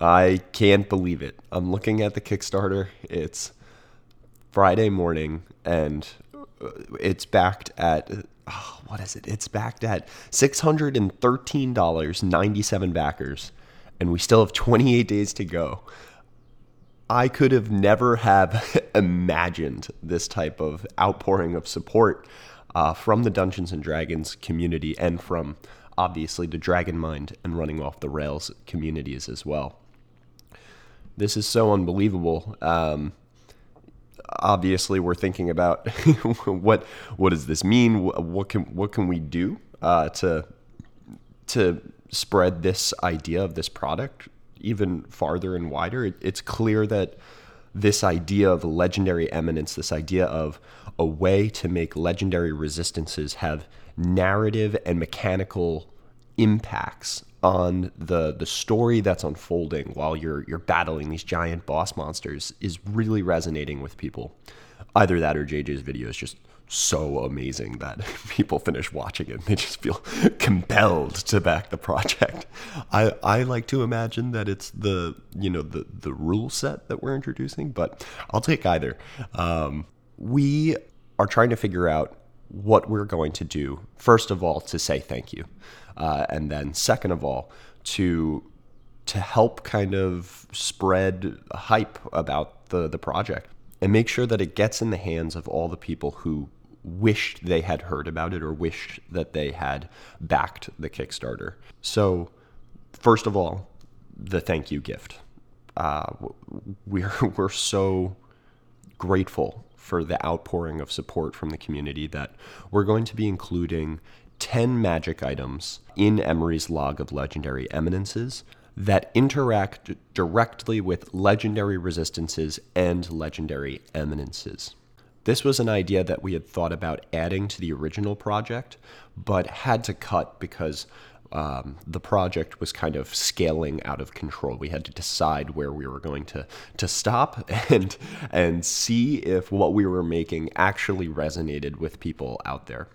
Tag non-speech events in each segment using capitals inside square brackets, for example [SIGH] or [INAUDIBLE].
I can't believe it. I'm looking at the Kickstarter. It's Friday morning and uh, it's backed at oh, what is it? It's backed at $613.97 backers and we still have 28 days to go. I could have never have [LAUGHS] imagined this type of outpouring of support uh, from the Dungeons and Dragons community and from obviously the Dragon Mind and Running Off the Rails communities as well. This is so unbelievable. Um, obviously, we're thinking about [LAUGHS] what what does this mean? What can what can we do uh, to to spread this idea of this product even farther and wider, it, it's clear that this idea of legendary eminence, this idea of a way to make legendary resistances have narrative and mechanical impacts on the the story that's unfolding while you're you're battling these giant boss monsters is really resonating with people. Either that or JJ's video is just so amazing that [LAUGHS] people finish watching it. and They just feel [LAUGHS] compelled to back the project. I, I like to imagine that it's the you know the the rule set that we're introducing, but I'll take either. Um, we are trying to figure out what we're going to do. First of all, to say thank you, uh, and then second of all, to to help kind of spread hype about the the project and make sure that it gets in the hands of all the people who wished they had heard about it or wished that they had backed the Kickstarter. So, first of all, the thank you gift. Uh, we're [LAUGHS] we're so grateful for the outpouring of support from the community that we're going to be including 10 magic items in Emery's log of legendary eminences that interact directly with legendary resistances and legendary eminences. This was an idea that we had thought about adding to the original project, but had to cut because um, the project was kind of scaling out of control. We had to decide where we were going to to stop [LAUGHS] and and see if what we were making actually resonated with people out there.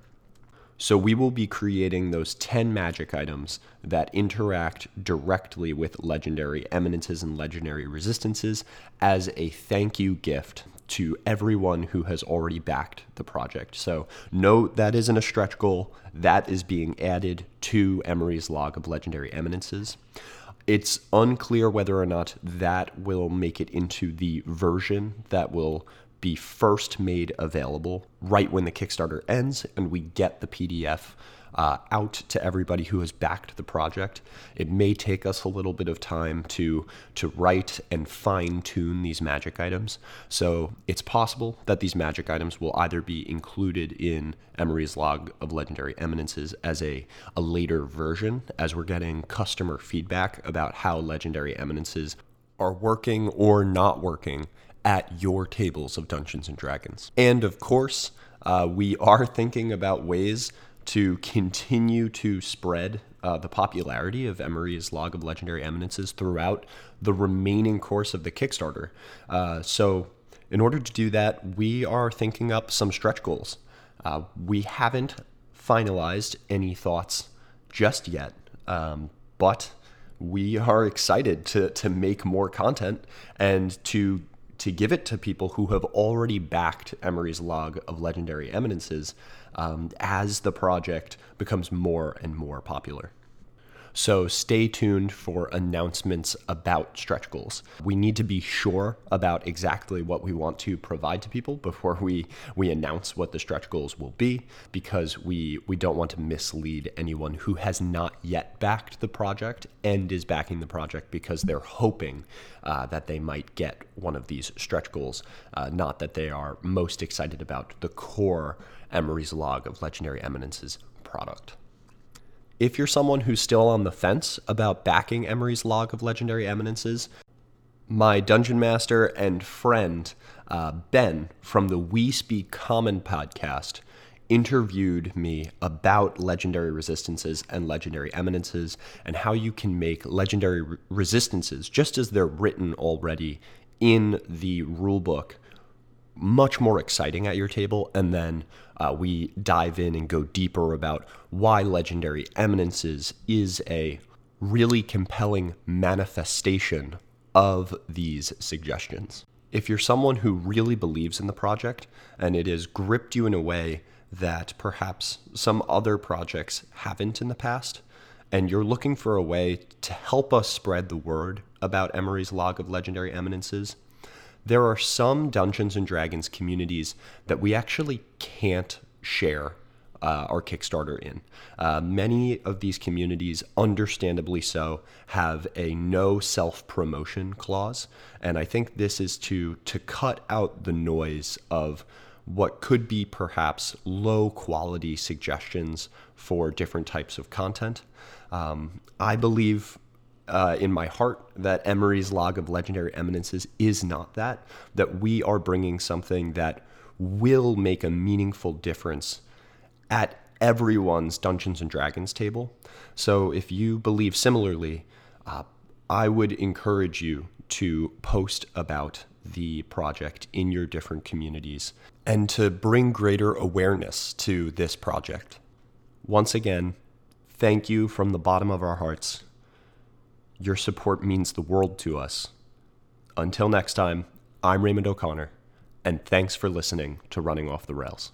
So we will be creating those 10 magic items that interact directly with legendary eminences and legendary resistances as a thank you gift to everyone who has already backed the project. So, no, that isn't a stretch goal. That is being added to Emery's log of legendary eminences. It's unclear whether or not that will make it into the version that will be first made available right when the Kickstarter ends and we get the PDF uh, out to everybody who has backed the project. It may take us a little bit of time to to write and fine tune these magic items. So it's possible that these magic items will either be included in Emery's log of legendary eminences as a, a later version, as we're getting customer feedback about how legendary eminences are working or not working at your tables of Dungeons and Dragons. And of course, uh, we are thinking about ways to continue to spread uh, the popularity of Emery's Log of Legendary Eminences throughout the remaining course of the Kickstarter. Uh, so, in order to do that, we are thinking up some stretch goals. Uh, we haven't finalized any thoughts just yet, um, but we are excited to to make more content and to to give it to people who have already backed Emery's Log of Legendary Eminences um, as the project becomes more and more popular. So stay tuned for announcements about stretch goals. We need to be sure about exactly what we want to provide to people before we, we announce what the stretch goals will be because we, we don't want to mislead anyone who has not yet backed the project and is backing the project because they're hoping uh, that they might get one of these stretch goals, uh, not that they are most excited about the core Emery's Log of Legendary Eminences product. If you're someone who's still on the fence about backing Emery's Log of Legendary Eminences, my dungeon master and friend uh, Ben from the We Speak Common podcast interviewed me about legendary resistances and legendary eminences and how you can make legendary re- resistances just as they're written already in the rulebook much more exciting at your table. And then uh, we dive in and go deeper about why Legendary Eminences is a really compelling manifestation of these suggestions. If you're someone who really believes in the project and it has gripped you in a way that perhaps some other projects haven't in the past, and you're looking for a way to help us spread the word about Emery's Log of Legendary Eminences, there are some Dungeons and Dragons communities that we actually can't share uh, our Kickstarter in. Uh, many of these communities, understandably so, have a no self promotion clause, and I think this is to to cut out the noise of what could be perhaps low quality suggestions for different types of content. Um, I believe uh, in my heart that Emery's Log of Legendary Eminences is not that, that we are bringing something that will make a meaningful difference at everyone's Dungeons and Dragons table. So if you believe similarly, uh, I would encourage you to post about the project in your different communities and to bring greater awareness to this project. Once again, thank you from the bottom of our hearts. Your support means the world to us. Until next time, I'm Raymond O'Connor, and thanks for listening to Running Off the Rails.